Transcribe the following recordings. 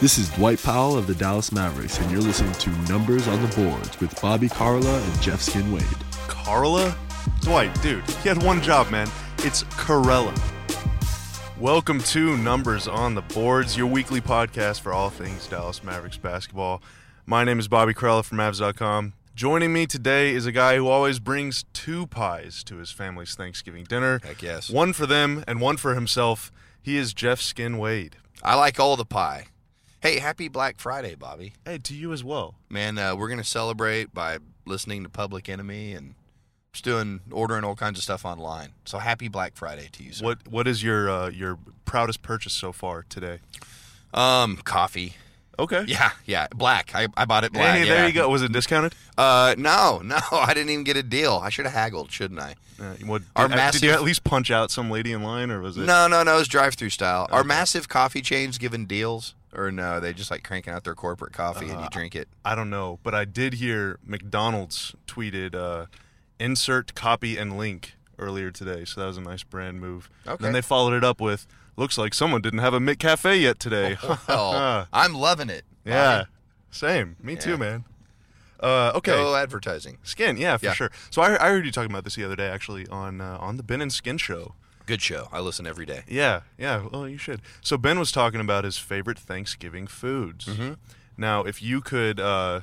This is Dwight Powell of the Dallas Mavericks, and you're listening to Numbers on the Boards with Bobby Carla and Jeff Skin Wade. Carla? Dwight, dude, he had one job, man. It's Karalla. Welcome to Numbers on the Boards, your weekly podcast for all things Dallas Mavericks basketball. My name is Bobby Karalla from Mavs.com. Joining me today is a guy who always brings two pies to his family's Thanksgiving dinner. Heck yes. One for them and one for himself. He is Jeff Skin Wade. I like all the pie. Hey, happy Black Friday, Bobby. Hey, to you as well. Man, uh, we're going to celebrate by listening to Public Enemy and just doing ordering all kinds of stuff online. So happy Black Friday to you, sir. What What is your uh, your proudest purchase so far today? Um, coffee. Okay. Yeah, yeah, black. I, I bought it black. Hey, yeah. there you go. Was it discounted? Uh, no, no, I didn't even get a deal. I should have haggled, shouldn't I? Uh, what, Our did, did you at least punch out some lady in line, or was it? No, no, no. It was drive-through style. Are Okay. massive coffee chains giving deals, or no? Are they just like cranking out their corporate coffee and Uh, you drink it? I don't know, but I did hear McDonald's tweeted uh, insert copy and link earlier today, so that was a nice brand move. Okay. Then they followed it up with, "Looks like someone didn't have a McCafe yet today." Oh, I'm loving it. yeah, Bobby. same. Me Yeah. too, man. Uh, okay. Go advertising. Skin, yeah, for Yeah. sure. So I, I heard you talking about this the other day, actually, on uh, on the Ben and Skin show. Good show. I listen every day. Yeah, yeah. Well, you should. So Ben was talking about his favorite Thanksgiving foods. Mhm. Now, if you could uh,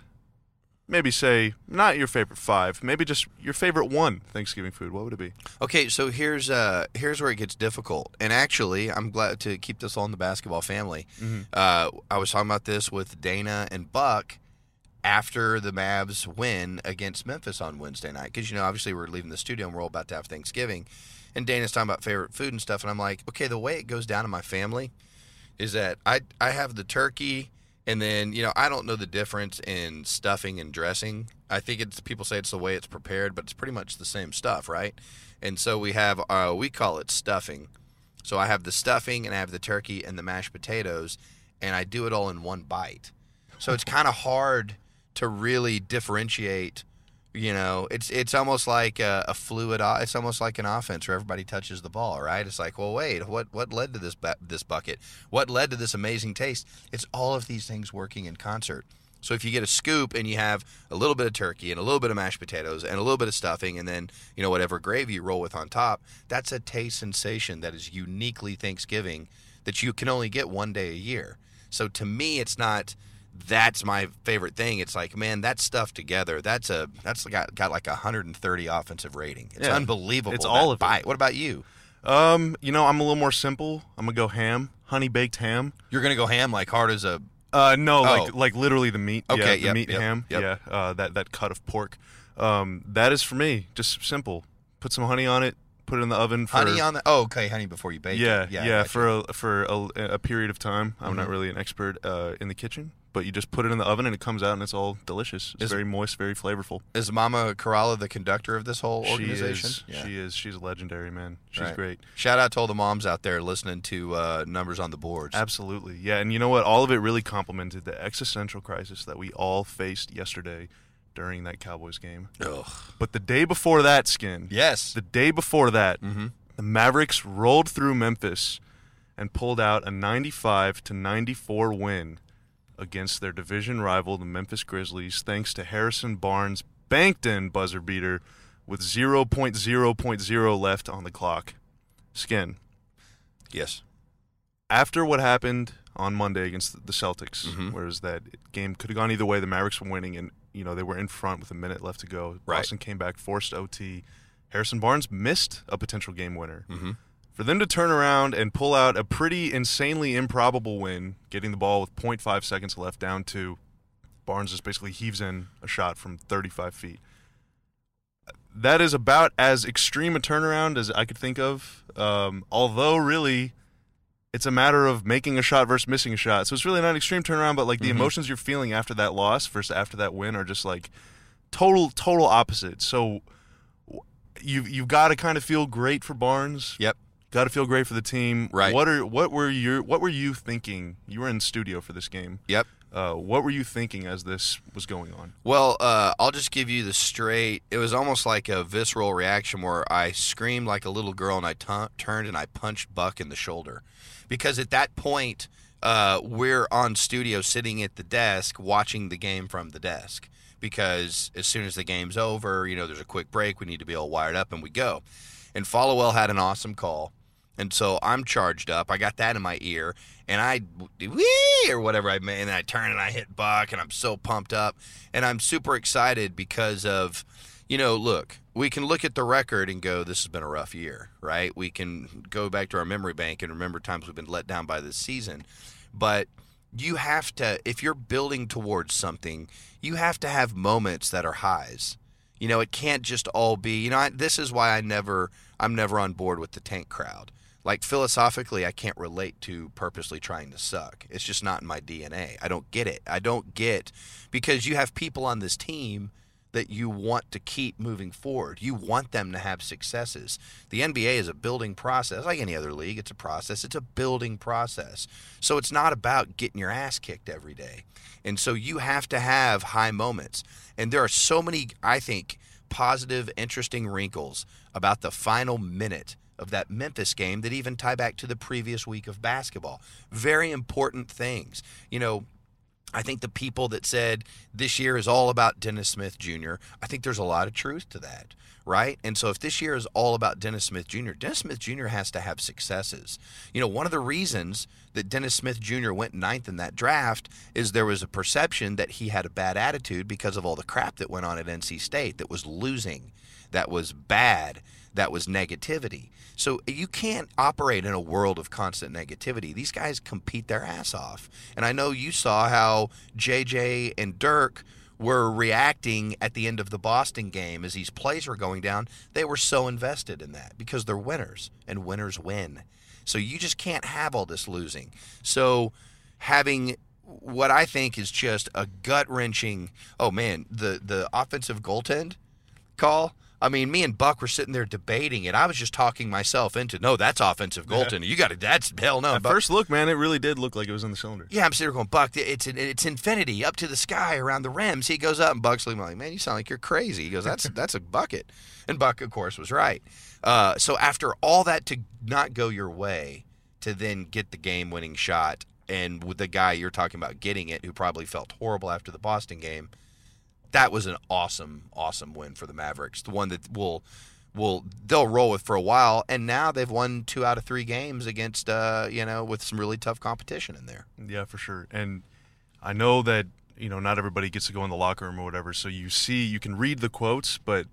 maybe say not your favorite five, maybe just your favorite one Thanksgiving food, what would it be? Okay, so here's uh here's where it gets difficult. And actually, I'm glad to keep this all in the basketball family. Mhm. Uh, I was talking about this with Dana and Buck after the Mavs win against Memphis on Wednesday night because you know obviously we're leaving the studio and we're all about to have Thanksgiving, and Dana's talking about favorite food and stuff, and I'm like, okay, the way it goes down in my family is that I I have the turkey. And then, you know, I don't know the difference in stuffing and dressing. I think it's people say it's the way it's prepared, but it's pretty much the same stuff, right? And so we have uh, we call it stuffing. So I have the stuffing and I have the turkey and the mashed potatoes, and I do it all in one bite. So it's kind of hard to really differentiate. You know, it's it's almost like a, a fluid. It's almost like an offense where everybody touches the ball, right? It's like, well, wait, what what led to this bu- this bucket? What led to this amazing taste? It's all of these things working in concert. So if you get a scoop and you have a little bit of turkey and a little bit of mashed potatoes and a little bit of stuffing and then you know whatever gravy you roll with on top, that's a taste sensation that is uniquely Thanksgiving that you can only get one day a year. So to me, it's not that's my favorite thing. It's like man, that stuff together. That's a that's got got like a 130 offensive rating. It's Yeah. unbelievable. It's all of it. What about you? Um, you know, I'm a little more simple. I'm gonna go ham, honey baked ham. You're gonna go ham like hard as a Uh, no, like Oh. like literally the meat. yeah, Okay, the yep, meat yep, ham. yep. Yeah, uh, that that cut of pork. Um, that is for me. Just simple. Put some honey on it. Put it in the oven for honey on the. Oh, okay, honey before you bake yeah, it. yeah, you. for a, for a, a period of time. I'm not Mhm. really an expert uh, in the kitchen, but you just put it in the oven and it comes out and it's all delicious. It's Is- very moist, very flavorful. Is Mama Karalla the conductor of this whole organization? She is. She is. She's legendary, man. She's Right. great. Shout out to all the moms out there listening to uh, numbers on the boards. Absolutely. Yeah, and you know what? All of it really complemented the existential crisis that we all faced yesterday during that Cowboys game. Ugh. But the day before that, Skin, Yes. the day before that, mm-hmm. the Mavericks rolled through Memphis and pulled out a 95 to 94 win against their division rival, the Memphis Grizzlies, thanks to Harrison Barnes' banked in buzzer beater with 0.0.0 left on the clock. Skin, Yes. after what happened on Monday against the Celtics, Mhm. whereas that game could have gone either way, the Mavericks were winning, and you know they were in front with a minute left to go. Right. Boston came back, forced OT. Harrison Barnes missed a potential game winner. Mm-hmm. For them to turn around and pull out a pretty insanely improbable win, getting the ball with 0.5 seconds left down to Barnes just basically heaves in a shot from 35 feet. That is about as extreme a turnaround as I could think of. Um, although, really, it's a matter of making a shot versus missing a shot. So it's really not an extreme turnaround, but like the Mhm. emotions you're feeling after that loss versus after that win are just like total, total opposite. So you've you've got to kind of feel great for Barnes. Yep. Got to feel great for the team. Right. What are what were your what were you thinking? You were in studio for this game. Yep. Uh, what were you thinking as this was going on? Well, uh, I'll just give you the straight. It was almost like a visceral reaction where I screamed like a little girl and I turned and I punched Buck in the shoulder, because at that point, uh, we're on studio sitting at the desk watching the game from the desk because as soon as the game's over, you know, there's a quick break. We need to be all wired up and we go. And Followill had an awesome call. And so I'm charged up. I got that in my ear, and I wee or whatever I made, and I turn and I hit Buck, and I'm so pumped up, and I'm super excited because of, you know, look, we can look at the record and go, this has been a rough year, right? We can go back to our memory bank and remember times we've been let down by this season, but you have to, if you're building towards something, you have to have moments that are highs. You know, it can't just all be. You know, I, this is why I never, I'm never on board with the tank crowd. Like philosophically i can't relate to purposely trying to suck. It's just not in my dna i don't get it. I don't get because you have people on this team that you want to keep moving forward. You want them to have successes. The nba is a building process like any other league. It's a process. It's a building process. So it's not about getting your ass kicked every day. And so you have to have high moments. And there are so many i think positive interesting wrinkles about the final minute of that Memphis game that even tie back to the previous week of basketball. Very important things. You know, I think the people that said this year is all about Dennis Smith Jr., I think there's a lot of truth to that, right? And so if this year is all about Dennis Smith Jr., Dennis Smith Jr. has to have successes. You know, one of the reasons that Dennis Smith Jr. went ninth in that draft is there was a perception that he had a bad attitude because of all the crap that went on at NC State that was losing, that was bad that was negativity. So you can't operate in a world of constant negativity. These guys compete their ass off. And I know you saw how JJ and Dirk were reacting at the end of the Boston game as these plays were going down. They were so invested in that because they're winners and winners win. So you just can't have all this losing. So having what I think is just a gut wrenching. Oh man, the the offensive goaltend call I mean, me and Buck were sitting there debating it. I was just talking myself into no, that's offensive goaltending. Yeah. You got to that's hell no. At Buck. first look, man, it really did look like it was in the cylinder. Yeah, I'm sitting there going, Buck, it's it's infinity up to the sky around the rims. He goes up and Buck's like, man, you sound like you're crazy. He goes, that's that's a bucket, and Buck, of course, was right. Uh, so after all that to not go your way, to then get the game-winning shot, and with the guy you're talking about getting it, who probably felt horrible after the Boston game that was an awesome, awesome win for the Mavericks. The one that will will they'll roll with for a while, and now they've won two out of three games against uh, you know with some really tough competition in there. Yeah, for sure. And I know that you know not everybody gets to go in the locker room or whatever, so you see you can read the quotes, but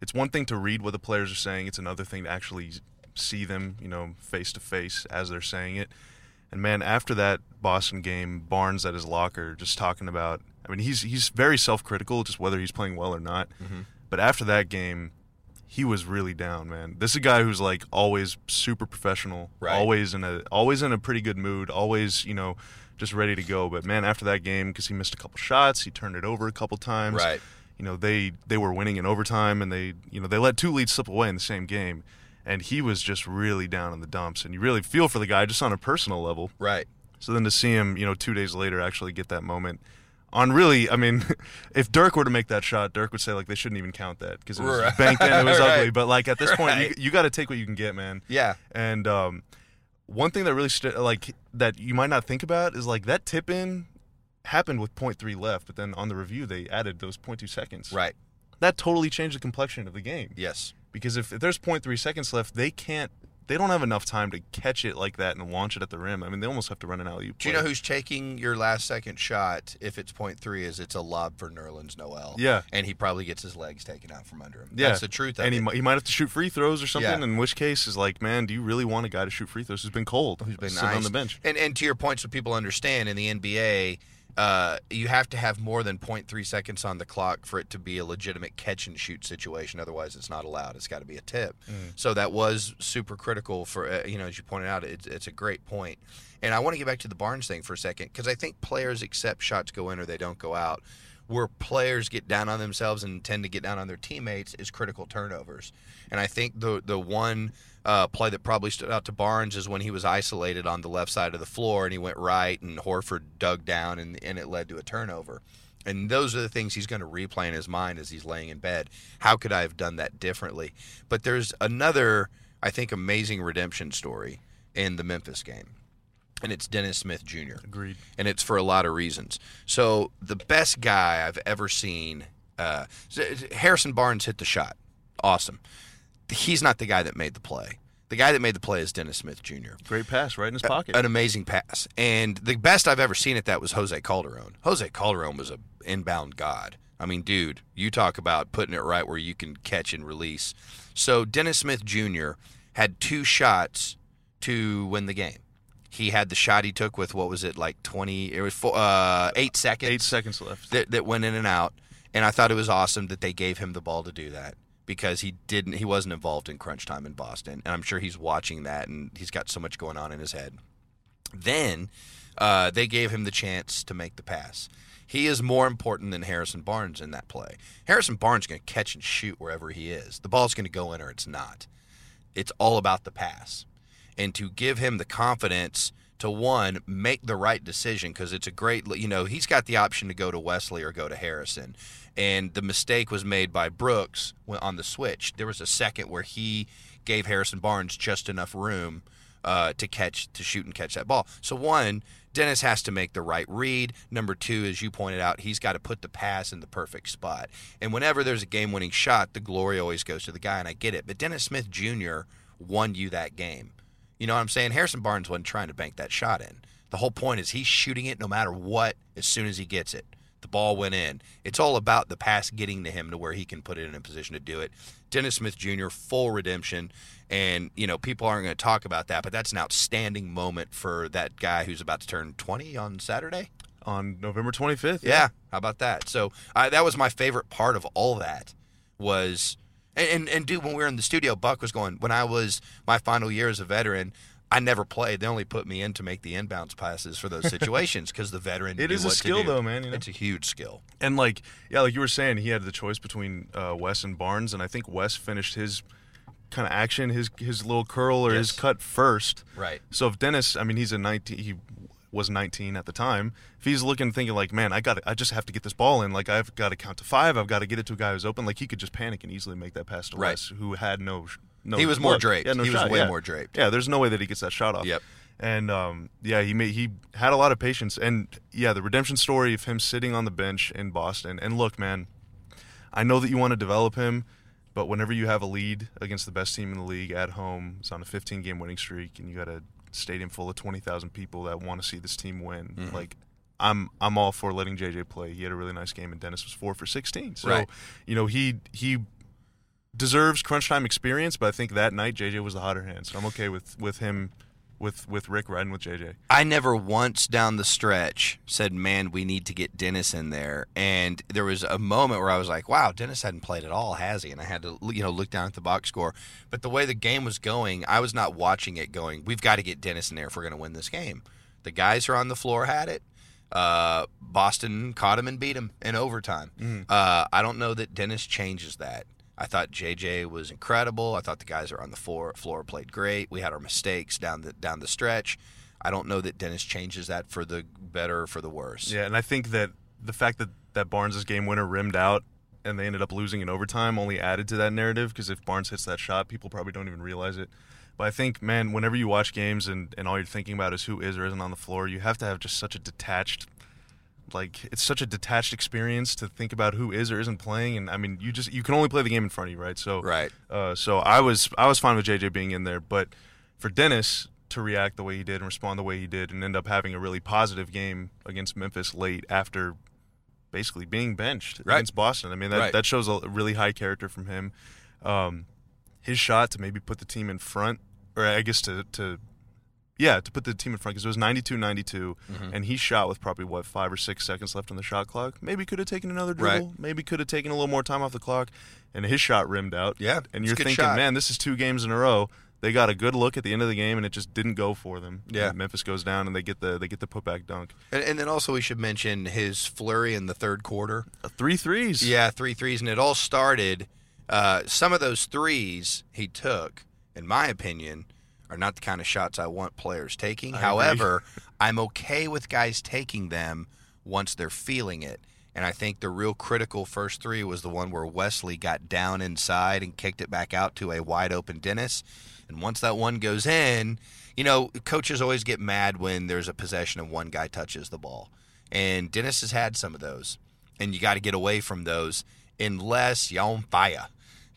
it's one thing to read what the players are saying. It's another thing to actually see them, you know, face to face as they're saying it. And man, after that Boston game, Barnes at his locker just talking about I mean, he's he's very self-critical, just whether he's playing well or not. Mm-hmm. But after that game, he was really down, man. This is a guy who's like always super professional, right. always in a always in a pretty good mood, always you know just ready to go. But man, after that game, because he missed a couple shots, he turned it over a couple times. Right. You know they they were winning in overtime, and they you know they let two leads slip away in the same game, and he was just really down in the dumps. And you really feel for the guy just on a personal level. Right. So then to see him, you know, two days later actually get that moment on really, I mean, if Dirk were to make that shot, Dirk would say like they shouldn't even count that because it was right. banked in, it was right. ugly. But like at this point, you, you got to take what you can get, man. Yeah. And um, one thing that really st- like that you might not think about is like that tip in happened with 0.3 left, but then on the review they added those 0.2 seconds. Right. That totally changed the complexion of the game. Yes. Because if, if there's 0.3 seconds left, they can't they don't have enough time to catch it like that and launch it at the rim. I mean, they almost have to run an alley. Do you know who's taking your last second shot? If it's point three, is it's a lob for Nerlens Noel. Yeah, and he probably gets his legs taken out from under him. Yeah, that's the truth. and he, he might have to shoot free throws or something. Yeah. In which case, is like, man, do you really want a guy to shoot free throws who's been cold, who's been sitting nice. on the bench? And and to your point, so people understand in the NBA uh, you have to have more than 0.3 seconds on the clock for it to be a legitimate catch and shoot situation. Otherwise, it's not allowed. It's got to be a tip. Mm. So that was super critical for uh, you know as you pointed out. It's, it's a great point. And I want to get back to the Barnes thing for a second because I think players accept shots go in or they don't go out. Where players get down on themselves and tend to get down on their teammates is critical turnovers. And I think the the one uh, play that probably stood out to Barnes is when he was isolated on the left side of the floor and he went right and Horford dug down and, and it led to a turnover. And those are the things he's going to replay in his mind as he's laying in bed. How could I have done that differently? But there's another, I think, amazing redemption story in the Memphis game. And it's Dennis Smith Jr. Agreed. and it's for a lot of reasons. So the best guy I've ever seen, uh, Harrison Barnes hit the shot, awesome. He's not the guy that made the play. The guy that made the play is Dennis Smith Jr. Great pass right in his pocket. An amazing pass, and the best I've ever seen at that was Jose Calderon. Jose Calderon was a inbound god. I mean, dude, you talk about putting it right where you can catch and release. So Dennis Smith Jr. had two shots to win the game. He had the shot he took with what was it like twenty? It was four, uh, eight seconds. Eight seconds left. that, that went in and out, and I thought it was awesome that they gave him the ball to do that because he didn't he wasn't involved in crunch time in Boston, and I'm sure he's watching that and he's got so much going on in his head. Then uh, they gave him the chance to make the pass. He is more important than Harrison Barnes in that play. Harrison Barnes is going to catch and shoot wherever he is. The ball's going to go in or it's not. It's all about the pass. And to give him the confidence to one make the right decision because it's a great you know he's got the option to go to Wesley or go to Harrison and the mistake was made by Brooks on the switch there was a second where he gave Harrison Barnes just enough room uh, to catch to shoot and catch that ball so one Dennis has to make the right read. Number two, as you pointed out, he's got to put the pass in the perfect spot. And whenever there's a game winning shot, the glory always goes to the guy, and I get it. But Dennis Smith Jr. won you that game. You know what I'm saying? Harrison Barnes wasn't trying to bank that shot in. The whole point is he's shooting it no matter what as soon as he gets it. The ball went in. It's all about the pass getting to him to where he can put it in a position to do it. Dennis Smith Jr. full redemption, and you know people aren't going to talk about that, but that's an outstanding moment for that guy who's about to turn 20 on Saturday. On November 25th. Yeah, how about that? So I, that was my favorite part of all that was and, and, and dude, when we were in the studio, Buck was going. When I was my final year as a veteran, I never played. They only put me in to make the inbounds passes for those situations because the veteran. It is a skill, though, man, you know? It's a huge skill. And like, yeah, like you were saying, he had the choice between uh, Wes and Barnes, and I think Wes finished his kind of action, his his little curl or his cut first. Right. So if Dennis, I mean, he's a 19. He was 19 at the time. If he's looking, thinking like, man, I got, to I just have to get this ball in. Like I've got to count to five. I've got to get it to a guy who's open. Like he could just panic and easily make that pass to Right. Wes, who had no, no. He was more look. draped. Yeah, no He was way yeah. more draped. Yeah, there's no way that he gets that shot off. Yep. And um, yeah, he made he had a lot of patience, and yeah, the redemption story of him sitting on the bench in Boston. And look, man, I know that you want to develop him, but whenever you have a lead against the best team in the league at home, it's on a 15 game winning streak, and you got a stadium full of 20,000 people that want to see this team win. Mm-hmm. Like, I'm I'm all for letting JJ play. He had a really nice game, and Dennis was four for 16. So, Right. you know, he he deserves crunch time experience, but I think that night JJ was the hotter hand, so I'm okay with with him. With, with Rick riding with JJ. I never once down the stretch said, "Man, we need to get Dennis in there." And there was a moment where I was like, "Wow, Dennis hadn't played at all, has he?" And I had to, you know, look down at the box score. But the way the game was going, I was not watching it going. We've got to get Dennis in there if we're going to win this game. The guys who are on the floor had it. Uh, Boston caught him and beat him in overtime. Uh, I don't know that Dennis changes that. I thought JJ was incredible. I thought the guys are on the floor floor played great. We had our mistakes down the down the stretch. I don't know that Dennis changes that for the better or for the worse. Yeah, and I think that the fact that that Barnes' game winner rimmed out and they ended up losing in overtime only added to that narrative because if Barnes hits that shot, people probably don't even realize it. But I think, man, whenever you watch games and, and all you're thinking about is who is or isn't on the floor, you have to have just such a detached, like it's such a detached experience to think about who is or isn't playing. And I mean, you just you can only play the game in front of you, right? So Right. uh, so I was I was fine with JJ being in there, but for Dennis to react the way he did and respond the way he did and end up having a really positive game against Memphis late after basically being benched Right. against Boston. I mean that Right. that shows a really high character from him. Um, his shot to maybe put the team in front, or I guess to to yeah to put the team in front because it was 92-92 Mm-hmm. and he shot with probably what five or six seconds left on the shot clock. Maybe could have taken another Right. dribble. Maybe could have taken a little more time off the clock, and his shot rimmed out. Yeah, and you're thinking, shot. man, this is two games in a row. They got a good look at the end of the game, and it just didn't go for them. Yeah. And Memphis goes down, and they get the they get the putback dunk. And, and then also we should mention his flurry in the third quarter. Uh, Three threes. Yeah, three threes, and it all started. Uh, some of those threes he took, in my opinion, are not the kind of shots I want players taking. I. However, I'm okay with guys taking them once they're feeling it. And I think the real critical first three was the one where Wesley got down inside and kicked it back out to a wide open Dennis. And once that one goes in, you know, coaches always get mad when there's a possession and one guy touches the ball. And Dennis has had some of those. And you got to get away from those unless you're on fire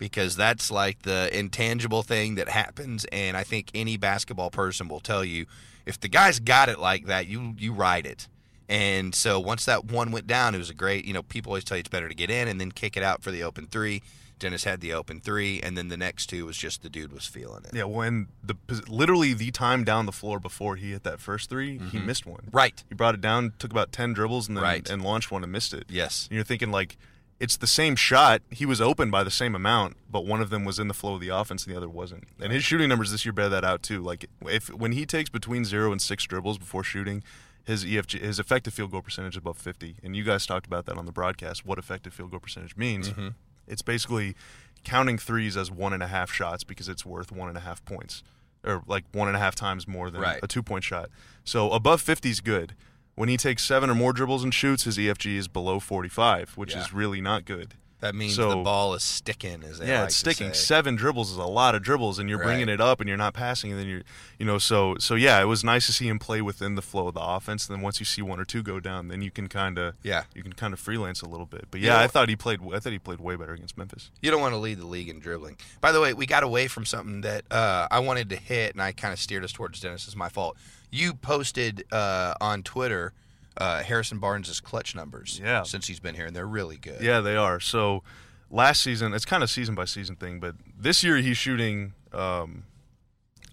because that's like the intangible thing that happens. And I think any basketball person will tell you if the guy's got it like that, you you ride it. And so once that one went down, it was a great. You know, people always tell you it's better to get in and then kick it out for the open three. Dennis had the open three, and then the next two was just the dude was feeling it. Yeah, when the literally the time down the floor before he hit that first 3 he mm-hmm. missed one. Right. He brought it down, took about ten dribbles, and then Right. and launched one and missed it. Yes. And you're thinking like, it's the same shot. He was open by the same amount, but one of them was in the flow of the offense and the other wasn't. And his shooting numbers this year bear that out too. Like if when he takes between zero and six dribbles before shooting, his EFG his effective field goal percentage is above fifty. And you guys talked about that on the broadcast. What effective field goal percentage means? Mm-hmm. It's basically counting threes as one and a half shots because it's worth one and a half points, or like one and a half times more than Right. a two point shot. So above 50 is good. When he takes seven or more dribbles and shoots, his EFG is below 45, which Yeah. is really not good. That means So- the ball is sticking, Is yeah, like it's sticking. Seven dribbles is a lot of dribbles, and you're bringing it up, and you're not passing, and then you're, you know, so so yeah, it was nice to see him play within the flow of the offense. And then once you see one or two go down, then you can kind of Yeah. you can kind of freelance a little bit. But You yeah, know- I thought he played. I thought he played way better against Memphis. You don't want to lead the league in dribbling. By the way, we got away from something that uh, I wanted to hit, and I kind of steered us towards Dennis. It's my fault. You posted uh, on Twitter uh, Harrison Barnes' clutch numbers. Yeah. Since he's been here, and they're really good. Yeah, they are. So last season, it's kind of season by season thing, but this year he's shooting um,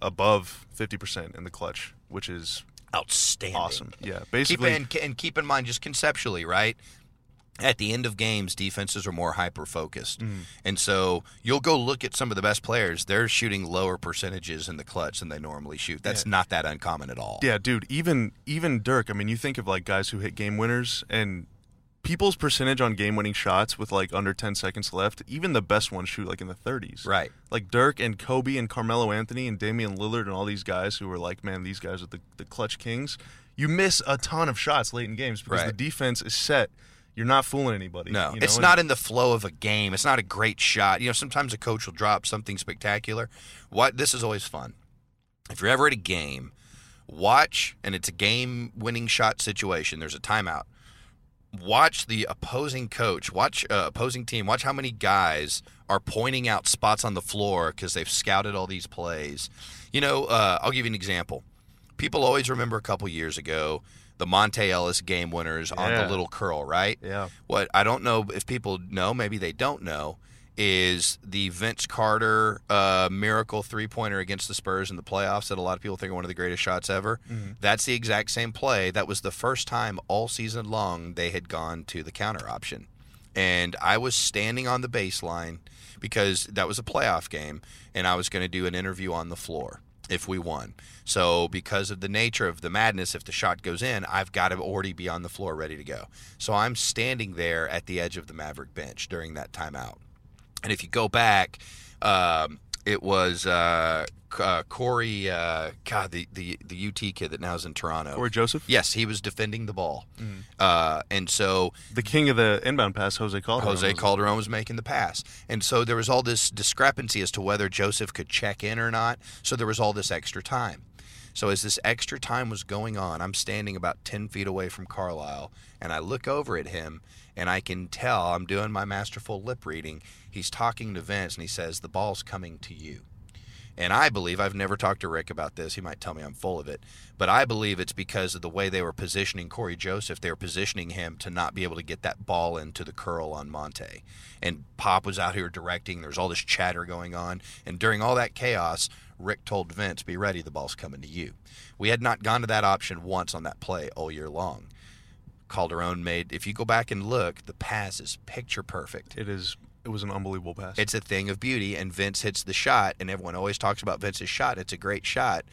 above 50% in the clutch, which is Outstanding. awesome. Yeah, Keep basically. in, and keep in mind, just conceptually, right? At the end of games, defenses are more hyper focused. Mm. And so you'll go look at some of the best players. They're shooting lower percentages in the clutch than they normally shoot. That's not that uncommon at all. Yeah, dude. Even even Dirk. I mean, you think of like guys who hit game winners and people's percentage on game winning shots with like under ten seconds left. Even the best ones shoot like in the thirties. Right. Like Dirk and Kobe and Carmelo Anthony and Damian Lillard and all these guys who were like, man, these guys are the the clutch kings. You miss a ton of shots late in games because the defense is set. You're not fooling anybody. No, you know? it's And- not in the flow of a game. It's not a great shot. You know, sometimes a coach will drop something spectacular. What this is always fun. If you're ever at a game, watch and it's a game-winning shot situation. There's a timeout. Watch the opposing coach, watch uh, opposing team, watch how many guys are pointing out spots on the floor because they've scouted all these plays. You know, uh, I'll give you an example. People always remember a couple years ago the Monta Ellis game winners on the little curl, right? Yeah. What I don't know if people know, maybe they don't know, is the Vince Carter uh, miracle three pointer against the Spurs in the playoffs that a lot of people think are one of the greatest shots ever. That's the exact same play. That was the first time all season long they had gone to the counter option. And I was standing on the baseline because that was a playoff game, and I was going to do an interview on the floor if we won. So, because of the nature of the madness, if the shot goes in, I've got to already be on the floor ready to go. So, I'm standing there at the edge of the Maverick bench during that timeout. And if you go back, um, it was uh, uh, Cory, uh, God, the, the, the UT kid that now is in Toronto. Cory Joseph, Yes, he was defending the ball. Uh, and so the king of the inbound pass, Jose Calderon. Jose was- Calderon was making the pass. And so there was all this discrepancy as to whether Joseph could check in or not. So there was all this extra time. So as this extra time was going on, I'm standing about 10 feet away from Carlisle, and I look over at him, and I can tell I'm doing my masterful lip reading. He's talking to Vince, and he says, The ball's coming to you. And I believe, I've never talked to Rick about this. He might tell me I'm full of it. But I believe it's because of the way they were positioning Cory Joseph. They were positioning him to not be able to get that ball into the curl on Monta. And Pop was out here directing. There's all this chatter going on. And during all that chaos, Rick told Vince, Be ready, the ball's coming to you. We had not gone to that option once on that play all year long. Calderon made, if you go back and look, the pass is picture perfect. It is. It was an unbelievable pass. It's a thing of beauty, and Vince hits the shot, and everyone always talks about Vince's shot. It's a great shot,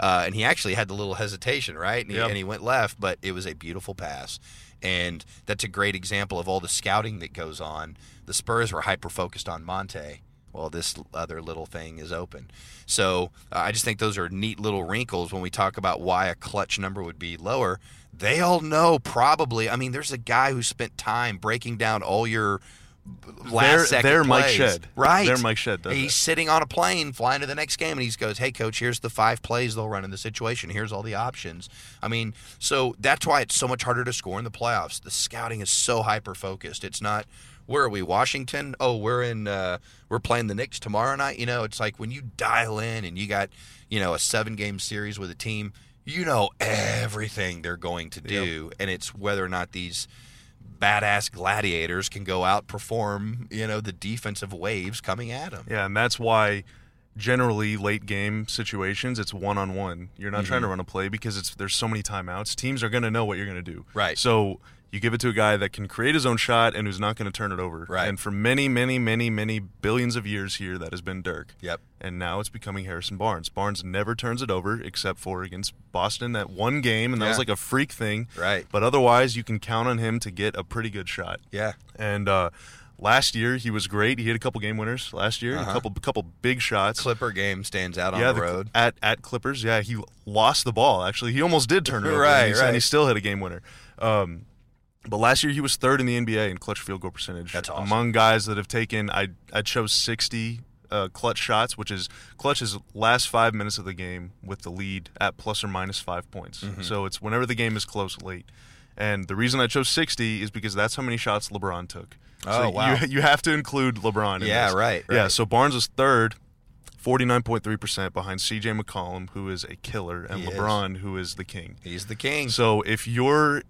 uh, and he actually had the little hesitation, right? And he, Yep. and he went left, but it was a beautiful pass, and that's a great example of all the scouting that goes on. The Spurs were hyper focused on Monta. Well, this other little thing is open. So uh, I just think those are neat little wrinkles when we talk about why a clutch number would be lower. They all know probably. I mean, there's a guy who spent time breaking down all your last They're- second they're Mike plays. Shedd. Right. They're Mike Shedd does He's that. sitting on a plane flying to the next game and he goes, Hey coach, here's the five plays they'll run in the situation. Here's all the options. I mean, so that's why it's so much harder to score in the playoffs. The scouting is so hyper focused. It's not where are we? Washington? Oh, we're in uh we're playing the Knicks tomorrow night. You know, it's like when you dial in and you got, you know, a seven game series with a team, you know everything they're going to do. And it's whether or not these badass gladiators can go out perform you know the defensive waves coming at them Yeah, and that's why generally late game situations it's one on one. You're not trying to mm-hmm. run a play because it's there's so many timeouts. Teams are going to know what you're going to do. Right. So you give it to a guy that can create his own shot and who's not going to turn it over. Right. And for many, many, many, many billions of years here, that has been Dirk. Yep. And now it's becoming Harrison Barnes. Barnes never turns it over except for against Boston that one game, and that was like a freak thing. Right. But otherwise, you can count on him to get a pretty good shot. yeah And uh, last year he was great. He hit a couple game winners last year, Uh-huh. a couple couple big shots. clipper game stands out on yeah, the Cl- road at at Clippers. Yeah, he lost the ball. Actually, he almost did turn it over, Right, and, he, and he still hit a game winner. Um, but last year he was third in the NBA in clutch field goal percentage. That's awesome. Among guys that have taken, I I chose sixty uh, clutch shots, which is clutch is last five minutes of the game with the lead at plus or minus five points. Mm-hmm. So it's whenever the game is close late. And the reason I chose 60 is because that's how many shots LeBron took. Oh, so wow. You, you have to include LeBron in Yeah, this. right, Yeah, so Barnes was third, 49.3% behind CJ McCollum, who is a killer, and He is. LeBron, who is the king. he's the king So if you're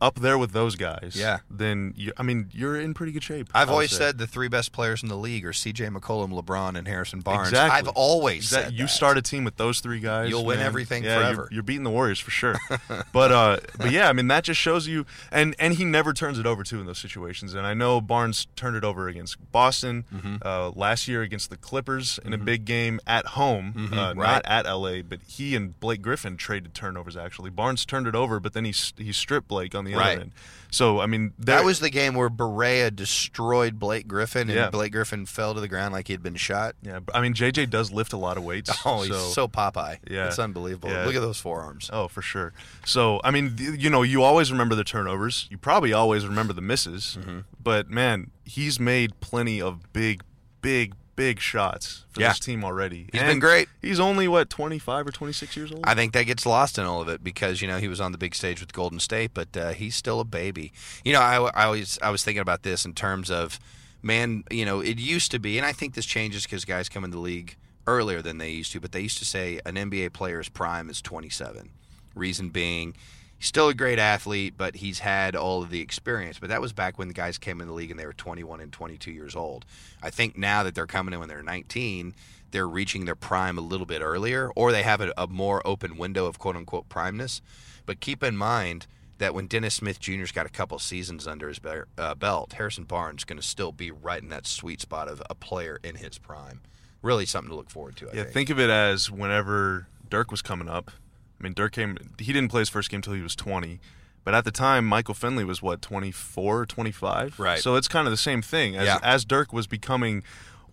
up there with those guys, Yeah. then you, I mean you're in pretty good shape. I've always say. said the three best players in the league are C.J. McCollum, LeBron, and Harrison Barnes. Exactly. I've always Exact- said you that. start a team with those three guys, You'll win man, everything yeah, you're- forever. You're, beating the Warriors for sure. but uh, but yeah, I mean that just shows you, and and he never turns it over too in those situations. And I know Barnes turned it over against Boston Mm-hmm. uh, last year against the Clippers in a big game at home, uh, Mm-hmm. right. not at LA. But he and Blake Griffin traded turnovers. Actually, Barnes turned it over, but then he he stripped Blake on the Right. other end. So I mean That was the game where Barea destroyed Blake Griffin, and Yeah. Blake Griffin fell to the ground like he had been shot. yeah. I mean JJ does lift a lot of weights. Oh, he's so, so, Popeye. Yeah. It's unbelievable. Yeah. Look at those forearms. Oh, for sure. So, I mean, you know, you always remember the turnovers. You probably always remember the misses. Mm-hmm. But man, he's made plenty of big, big, big shots for Yeah. this team already. He's And been great. He's only what twenty five or twenty six years old. I think that gets lost in all of it because you know he was on the big stage with Golden State, but uh, he's still a baby. You know, I, I always I was thinking about this in terms of man. You know, it used to be, and I think this changes because guys come in the league earlier than they used to. But they used to say an NBA player's prime is 27. Reason being. He's still a great athlete, but he's had all of the experience. But that was back when the guys came in the league and they were 21 and 22 years old. I think now that they're coming in when they're 19, they're reaching their prime a little bit earlier, or they have a, a more open window of quote unquote primeness. But keep in mind that when Dennis Smith Jr.'s got a couple seasons under his be- uh, belt, Harrison Barnes is going to still be right in that sweet spot of a player in his prime. Really something to look forward to. I yeah, think. think of it as whenever Dirk was coming up. I mean, Dirk came. He didn't play his first game until he was twenty. But at the time, Michael Finley was what 24 25. Right. So it's kind of the same thing as Yeah. as Dirk was becoming.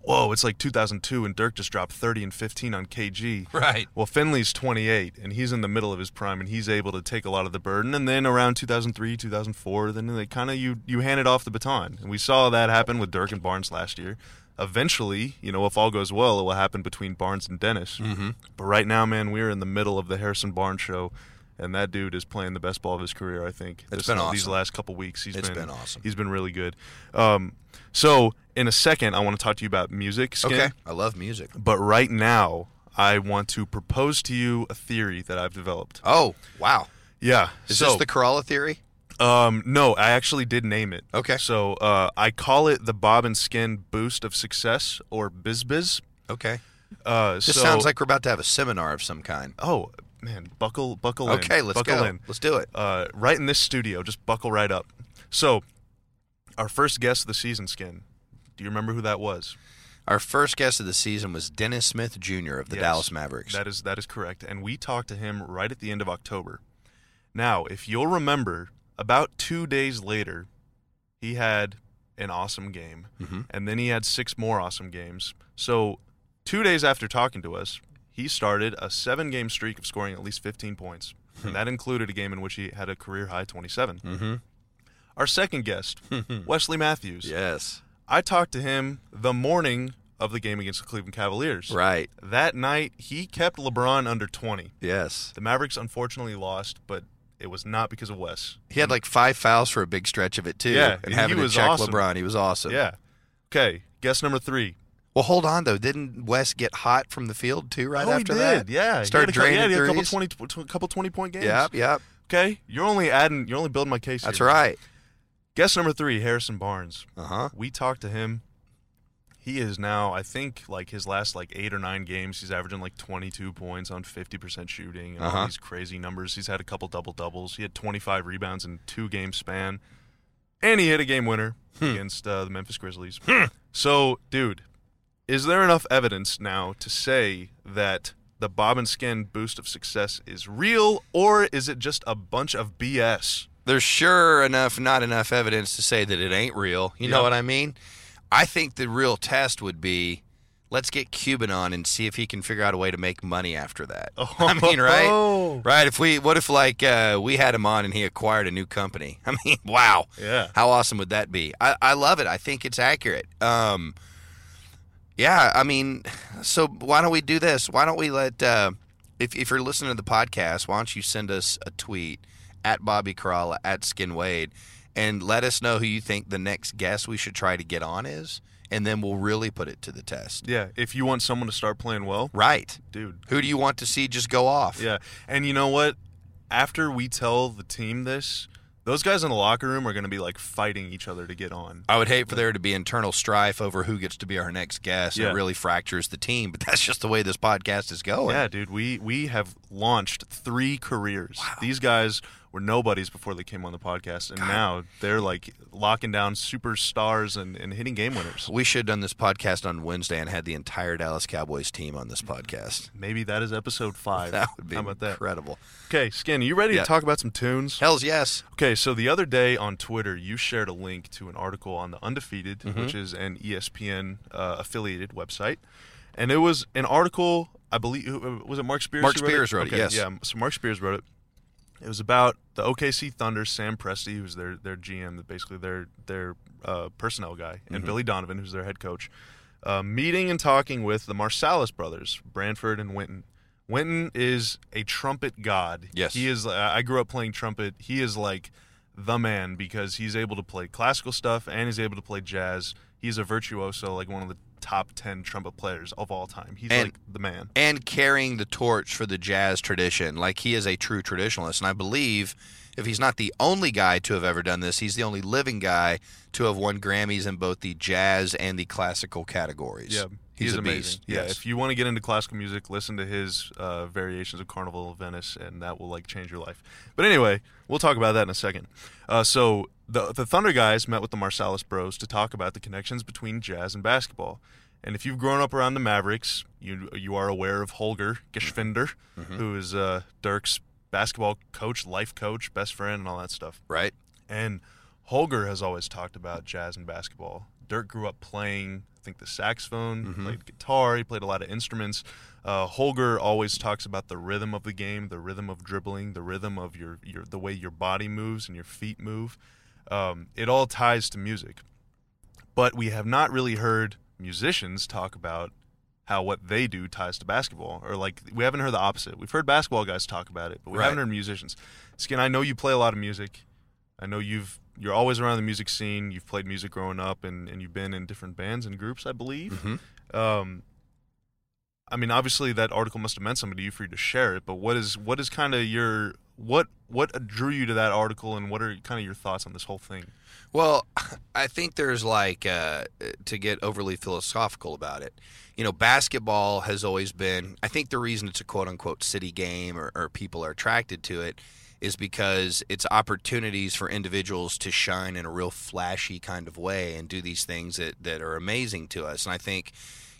Whoa, it's like 2002, and Dirk just dropped 30 and 15 on KG. Right. Well, Finley's 28, and he's in the middle of his prime, and he's able to take a lot of the burden. And then around 2003, 2004, then they kind of you you handed off the baton, and we saw that happen with Dirk and Barnes last year. Eventually, you know, if all goes well, it will happen between Barnes and Dennis. Mm-hmm. But right now, man, we're in the middle of the Harrison Barnes show, and that dude is playing the best ball of his career. I think It's This- been These last couple weeks, he's It's been, been awesome. He's been really good. Um, so in a second, I want to talk to you about music. Skin. Okay. I love music. But right now, I want to propose to you a theory that I've developed. Oh, wow. Yeah. Is so, this the Karalla theory? Um, no, I actually did name it. Okay. So uh, I call it the Bob and Skin Boost of Success, or BizBiz. Okay. Uh, This so, sounds like we're about to have a seminar of some kind. oh man, buckle, buckle in. Okay, let's buckle go. in. Let's do it. Uh, right in this studio, just buckle right up. So, our first guest of the season, Skin. Do you remember who that was? Our first guest of the season was Dennis Smith Jr. of the Yes, Dallas Mavericks. That is that is correct. And we talked to him right at the end of October. Now, if you'll remember, about two days later, he had an awesome game, Mhm. and then he had six more awesome games. So, two days after talking to us, he started a seven-game streak of scoring at least 15 points, and that included a game in which he had a career high 27. Mm-hmm. Our second guest, Wesley Matthews. Yes. I talked to him the morning of the game against the Cleveland Cavaliers. Right. That night, he kept LeBron under 20. Yes. The Mavericks unfortunately lost, but it was not because of Wes. He had like five fouls for a big stretch of it too. Yeah, and he having was to check awesome. LeBron, he was awesome. Yeah. Okay, guess number three. Well, hold on though. Didn't Wes get hot from the field too? Right oh, after he that. Yeah. Started he a, draining yeah, he had a couple 20, tw- couple 20 point games. Yep. Yep. Okay, you're only adding, you're only building my case That's here. right. Guess number three, Harrison Barnes. Uh huh. We talked to him. He is now, I think, like his last like eight or nine games, he's averaging like 22 points on 50% shooting and Uh-huh. all these crazy numbers. He's had a couple double doubles. He had 25 rebounds in two game span, and he hit a game winner Hmm. against uh, the Memphis Grizzlies. so, dude, is there enough evidence now to say that the Bob and Skin boost of success is real, or is it just a bunch of BS? There's sure enough, not enough evidence to say that it ain't real. You know what I mean? I think the real test would be let's get Cuban on and see if he can figure out a way to make money after that. I mean, right? Oh. Right. If we, what if like uh, we had him on and he acquired a new company? I mean, wow. Yeah. How awesome would that be? I, I love it. I think it's accurate. Um, yeah, I mean, so why don't we do this? Why don't we let, uh, if, if you're listening to the podcast, why don't you send us a tweet at Bobby Karalla, at Skin Wade, and let us know who you think the next guest we should try to get on is, and then we'll really put it to the test. Yeah, if you want someone to start playing well, Right. dude. Who do you want to see just go off? Yeah, and you know what? After we tell the team this, those guys in the locker room are going to be like fighting each other to get on. I would hate for there to be internal strife over who gets to be our next guest. Yeah. It really fractures the team, but that's just the way this podcast is going. Yeah, dude, we we have launched three careers. These guys were nobodies before they came on the podcast, and now they're like locking down superstars and, and hitting game winners. We should have done this podcast on Wednesday and had the entire Dallas Cowboys team on this podcast. Maybe that is episode five. That would be How about that? incredible. Okay, Skin, are you ready Yeah. to talk about some tunes? Hells yes. Okay, so the other day on Twitter, you shared a link to an article on the Undefeated, Mm-hmm. which is an ESPN uh, affiliated website, and it was an article. I believe was it Marc Spears. Marc wrote Spears wrote it, Okay, yes. Yeah, so Marc Spears wrote it. It was about the OKC Thunder, Sam Presti, who's their their GM, basically their their uh, personnel guy, Mm-hmm. and Billy Donovan, who's their head coach, uh, meeting and talking with the Marsalis brothers, Branford and Wynton. Wynton is a trumpet god. Yes. he is. I grew up playing trumpet. He is like the man because he's able to play classical stuff and he's able to play jazz. He's a virtuoso, like one of the top ten trumpet players of all time. He's And- like the man. And carrying the torch for the jazz tradition. Like he is a true traditionalist. And I believe if he's not the only guy to have ever done this, he's the only living guy to have won Grammys in both the jazz and the classical categories. Yeah, He's, he's, amazing. beast. Yeah, if you want to get into classical music, listen to his uh, variations of Carnival of Venice, and that will like change your life. But anyway, we'll talk about that in a second. Uh, so the the Thunder guys met with the Marsalis Bros to talk about the connections between jazz and basketball. And if you've grown up around the Mavericks, you you are aware of Holger Geschwindner, Mm-hmm. who is uh, Dirk's basketball coach, life coach, best friend, and all that stuff. right? And Holger has always talked about jazz and basketball. Dirk grew up playing, think, the saxophone, Mm-hmm. played guitar, he played a lot of instruments. Uh, Holger always talks about the rhythm of the game, the rhythm of dribbling, the rhythm of your, your the way your body moves and your feet move. Um, it all ties to music. But we have not really heard musicians talk about how what they do ties to basketball, or like we haven't heard the opposite. We've heard basketball guys talk about it, but we Right. haven't heard musicians. Skin, I know you play a lot of music. I know you've you're always around the music scene. You've played music growing up, and, and you've been in different bands and groups, I believe. Mhm. Um, I mean, obviously that article must have meant something to you for you to share it. But what is what is kind of your what what drew you to that article, and what are kind of your thoughts on this whole thing? Well, I think there's like uh, to get overly philosophical about it. You know, basketball has always been. I think the reason it's a quote unquote city game or, or people are attracted to it is because it's opportunities for individuals to shine in a real flashy kind of way and do these things that, that are amazing to us. And I think,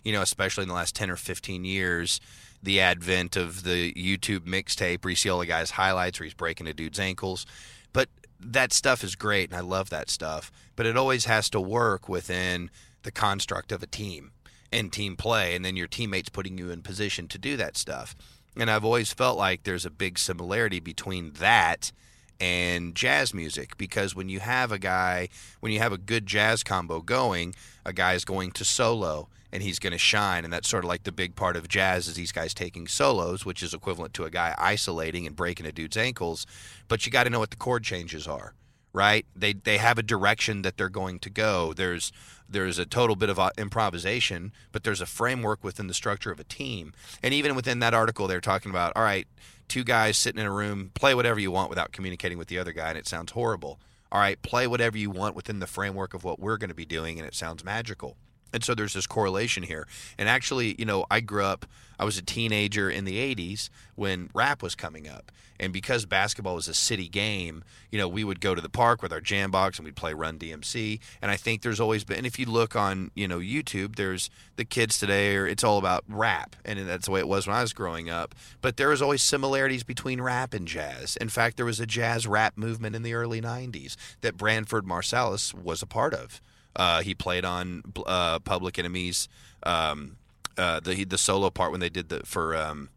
you know, especially in the last 10 or 15 years, the advent of the YouTube mixtape where you see all the guys' highlights where he's breaking a dude's ankles But that stuff is great, and I love that stuff. But it always has to work within the construct of a team and team play, and then your teammates putting you in position to do that stuff. And I've always felt like there's a big similarity between that and jazz music because when you have a guy, when you have a good jazz combo going, a guy is going to solo and he's going to shine. And that's sort of like the big part of jazz is these guys taking solos, which is equivalent to a guy isolating and breaking a dude's ankles. But you got to know what the chord changes are, right? They they have a direction that they're going to go. There's there's a total bit of uh, improvisation, but there's a framework within the structure of a team. And even within that article, they're talking about, all right, two guys sitting in a room, play whatever you want without communicating with the other guy, and it sounds horrible. All right, play whatever you want within the framework of what we're going to be doing, and it sounds magical. And so there's this correlation here. And actually, you know, I grew up, I was a teenager in the 80s when rap was coming up. And because basketball was a city game, you know, we would go to the park with our jam box and we'd play Run DMC. And I think there's always been, and if you look on, you know, YouTube, there's the kids today, or it's all about rap. And that's the way it was when I was growing up. But there was always similarities between rap and jazz. In fact, there was a jazz rap movement in the early 90s that Branford Marsalis was a part of. Uh, he played on uh, Public Enemy's. um, uh, the the solo part when they did the for um,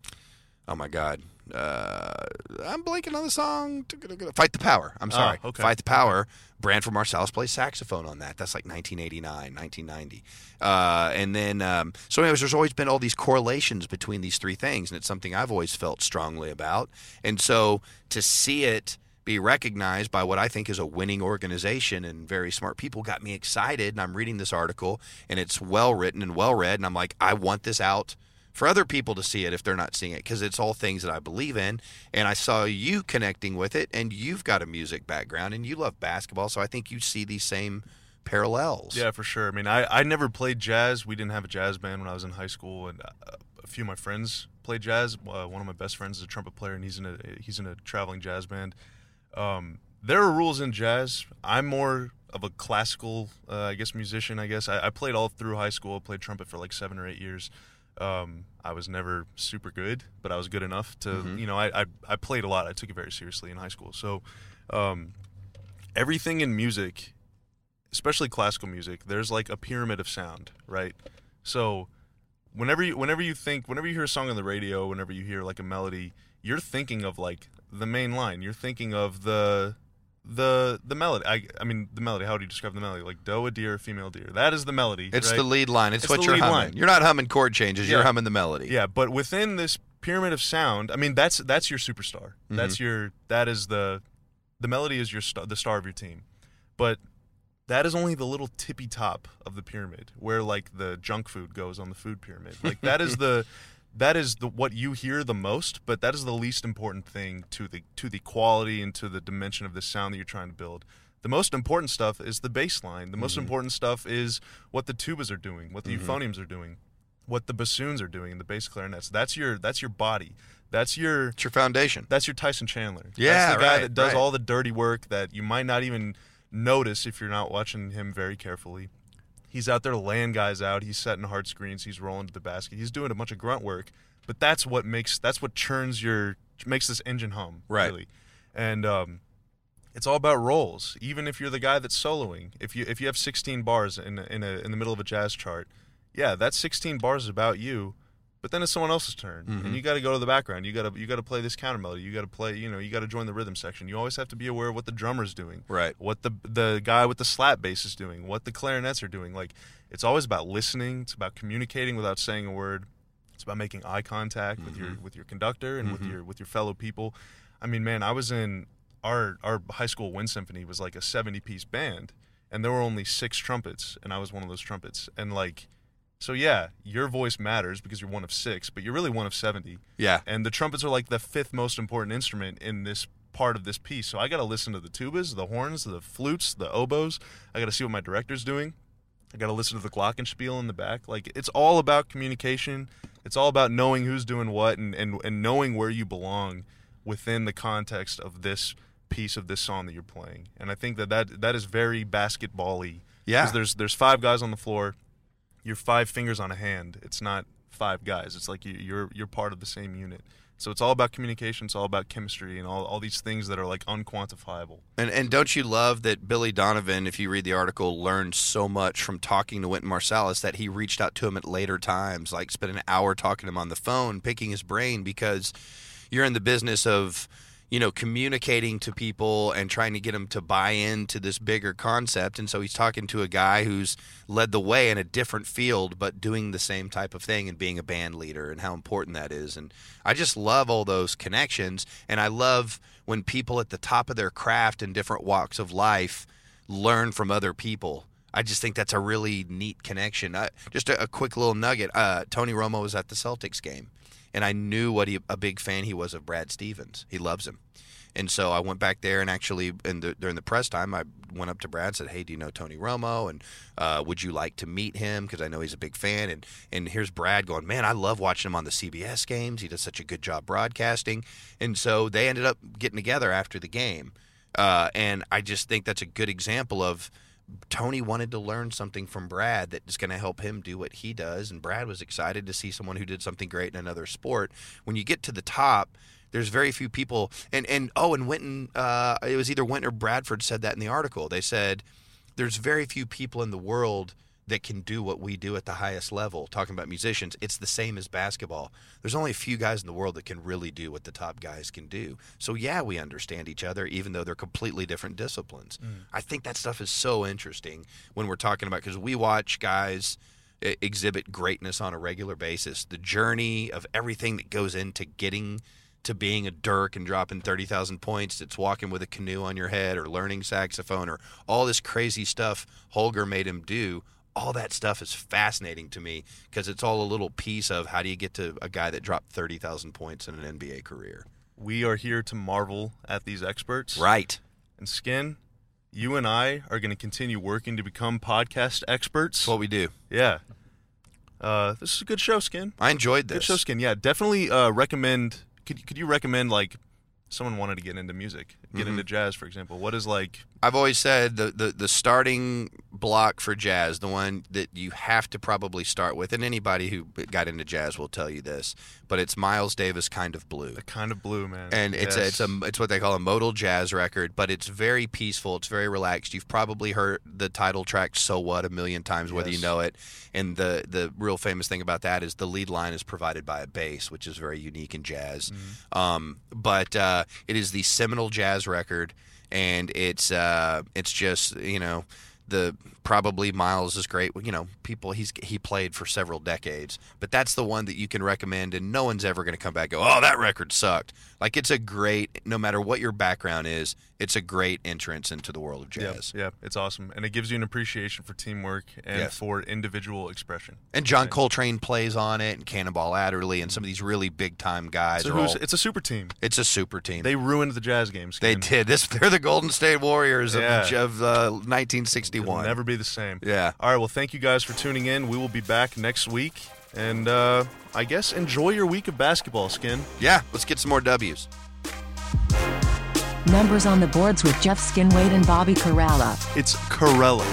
oh my god uh, I'm blanking on the song Fight the Power. I'm sorry, okay. Fight the Power. Branford Marsalis plays saxophone on that. That's like 1989, 1990. Uh, and then, um, so anyways, there's always been all these correlations between these three things, and it's something I've always felt strongly about. And so to see it be recognized by what I think is a winning organization and very smart people got me excited. And I'm reading this article and it's well written and well read. And I'm like, I want this out for other people to see it if they're not seeing it because it's all things that I believe in. And I saw you connecting with it and you've got a music background and you love basketball. So I think you see these same parallels. Yeah, for sure. I mean, I, I never played jazz. We didn't have a jazz band when I was in high school, and uh, a few of my friends play jazz. Uh, one of my best friends is a trumpet player, and he's in a he's in a traveling jazz band. Um, there are rules in jazz. I'm more of a classical, uh, I guess, musician. I guess I, I, played all through high school. I played trumpet for like seven or eight years. Um, I was never super good, but I was good enough to, mm-hmm. you know, I, I, I played a lot. I took it very seriously in high school. So um, everything in music, especially classical music, there's like a pyramid of sound, right? So whenever you whenever you think whenever you hear a song on the radio, whenever you hear like a melody, you're thinking of like the main line. You're thinking of the the the melody. I, I mean the melody. How do you describe the melody? Like doe a deer, female deer. That is the melody. It's right? the lead line. It's, It's what you're humming. line. You're not humming chord changes. You're humming the melody. Yeah, but within this pyramid of sound, I mean that's that's your superstar. Mm-hmm. That's your that is the the melody is your the star of your team. But that is only the little tippy top of the pyramid where like the junk food goes on the food pyramid. Like that is the that is the what you hear the most, but that is the least important thing to the to the quality and to the dimension of the sound that you're trying to build. The most important stuff is the bass line. The most mm-hmm. important stuff is what the tubas are doing, what the mm-hmm. euphoniums are doing, what the bassoons are doing, and the bass clarinets. That's your that's your body. That's your It's your foundation. that's your Tyson Chandler. Yeah, that's the guy right, that does right. all the dirty work that you might not even notice if you're not watching him very carefully. He's out there laying guys out. He's setting hard screens. He's rolling to the basket. He's doing a bunch of grunt work. But that's what makes that's what churns your makes this engine hum. Right. Really. And um, it's all about roles. Even if you're the guy that's soloing, if you if you have 16 bars in in a, in the middle of a jazz chart, yeah, that 16 bars is about you. But then it's someone else's turn, Mm-hmm. and you got to go to the background. You got to you got to play this counter melody. You got to play, you know, you got to join the rhythm section. You always have to be aware of what the drummer's doing, Right. What the the guy with the slap bass is doing, what the clarinets are doing. Like it's always about listening. It's about communicating without saying a word. It's about making eye contact with your with your conductor and with your with your fellow people. I mean, man, I was in our our high school wind symphony was like a 70 piece band and there were only six trumpets and I was one of those trumpets and like so yeah, your voice matters because you're one of 6, but you're really one of 70. Yeah. And the trumpets are like the fifth most important instrument in this part of this piece. So I got to listen to the tubas, the horns, the flutes, the oboes. I got to see what my director's doing. I got to listen to the glockenspiel in the back. Like it's all about communication. It's all about knowing who's doing what and, and, and knowing where you belong within the context of this piece of this song that you're playing. And I think that that, that is very basketball-y. Yeah. Because there's there's five guys on the floor. You're five fingers on a hand. It's not five guys. It's like you, you're you're part of the same unit. So it's all about communication. It's all about chemistry and all, all these things that are like unquantifiable. And and don't you love that Billy Donovan, if you read the article, learned so much from talking to Wynton Marsalis that he reached out to him at later times, like spent an hour talking to him on the phone, picking his brain because you're in the business of you know communicating to people and trying to get them to buy into this bigger concept and so he's talking to a guy who's led the way in a different field but doing the same type of thing and being a band leader and how important that is and I just love all those connections and I love when people at the top of their craft in different walks of life learn from other people I just think that's a really neat connection. Just a, a, quick little nugget. Uh, Tony Romo was at the Celtics game, and I knew what he, a big fan he was of Brad Stevens. He loves him. And so I went back there and actually, in the, during the press time, I went up to Brad and said, "Hey, do you know Tony Romo? And uh, would you like to meet him? Because I know he's a big fan." And and here's Brad going, "Man, I love watching him on the CBS games. He does such a good job broadcasting." And so they ended up getting together after the game, uh, and I just think that's a good example of Tony wanted to learn something from Brad that is going to help him do what he does, and Brad was excited to see someone who did something great in another sport. When you get to the top, there's very few people, and and oh, and Wynton, uh, it was either Wynton or Branford said that in the article. They said there's very few people in the world that can do what we do at the highest level. Talking about musicians, it's the same as basketball. There's only a few guys in the world that can really do what the top guys can do. So yeah, we understand each other, even though they're completely different disciplines. Mm. I think that stuff is so interesting when we're talking about because we watch guys exhibit greatness on a regular basis. The journey of everything that goes into getting to being a Dirk and dropping 30,000 points. It's walking with a canoe on your head or learning saxophone or all this crazy stuff Holger made him do all that stuff is fascinating to me because it's all a little piece of how do you get to a guy that dropped 30,000 points in an NBA career. We are here to marvel at these experts. Right. And Skin, you and I are going to continue working to become podcast experts. That's what we do. Yeah. Uh, this is a good show, Skin. I enjoyed this. Good show, Skin. Yeah, definitely uh, recommend. Could could you recommend like someone wanted to get into music, get mm-hmm. into jazz, for example? What is like I've always said the, the, the starting block for jazz, the one that you have to probably start with, and anybody who got into jazz will tell you this, but it's Miles Davis kind of blue. The kind of blue, man. And it's a, it's a it's what they call a modal jazz record, but it's very peaceful, it's very relaxed. You've probably heard the title track So What a million times whether yes. you know it. And the the real famous thing about that is the lead line is provided by a bass, which is very unique in jazz. Mm-hmm. Um, but uh, it is the seminal jazz record and it's uh, it's just you know the probably Miles is great. You know, people he's he played for several decades, but that's the one that you can recommend, and no one's ever going to come back and go, "Oh, that record sucked." Like it's a great, no matter what your background is, it's a great entrance into the world of jazz. Yeah, yeah it's awesome, and it gives you an appreciation for teamwork and yes. for individual expression. And John Coltrane plays on it, and Cannonball Adderley, and some of these really big time guys. So all, it's a super team. It's a super team. They ruined the jazz games. They did. This they're the Golden State Warriors yeah. of, of uh, 1961. It'll never be the same. Yeah. All right. Well, thank you guys for tuning in. We will be back next week. And uh, I guess enjoy your week of basketball, Skin. Yeah. Let's get some more W's. Numbers on the boards with Jeff Skin Wade and Bobby Karalla. It's Corella.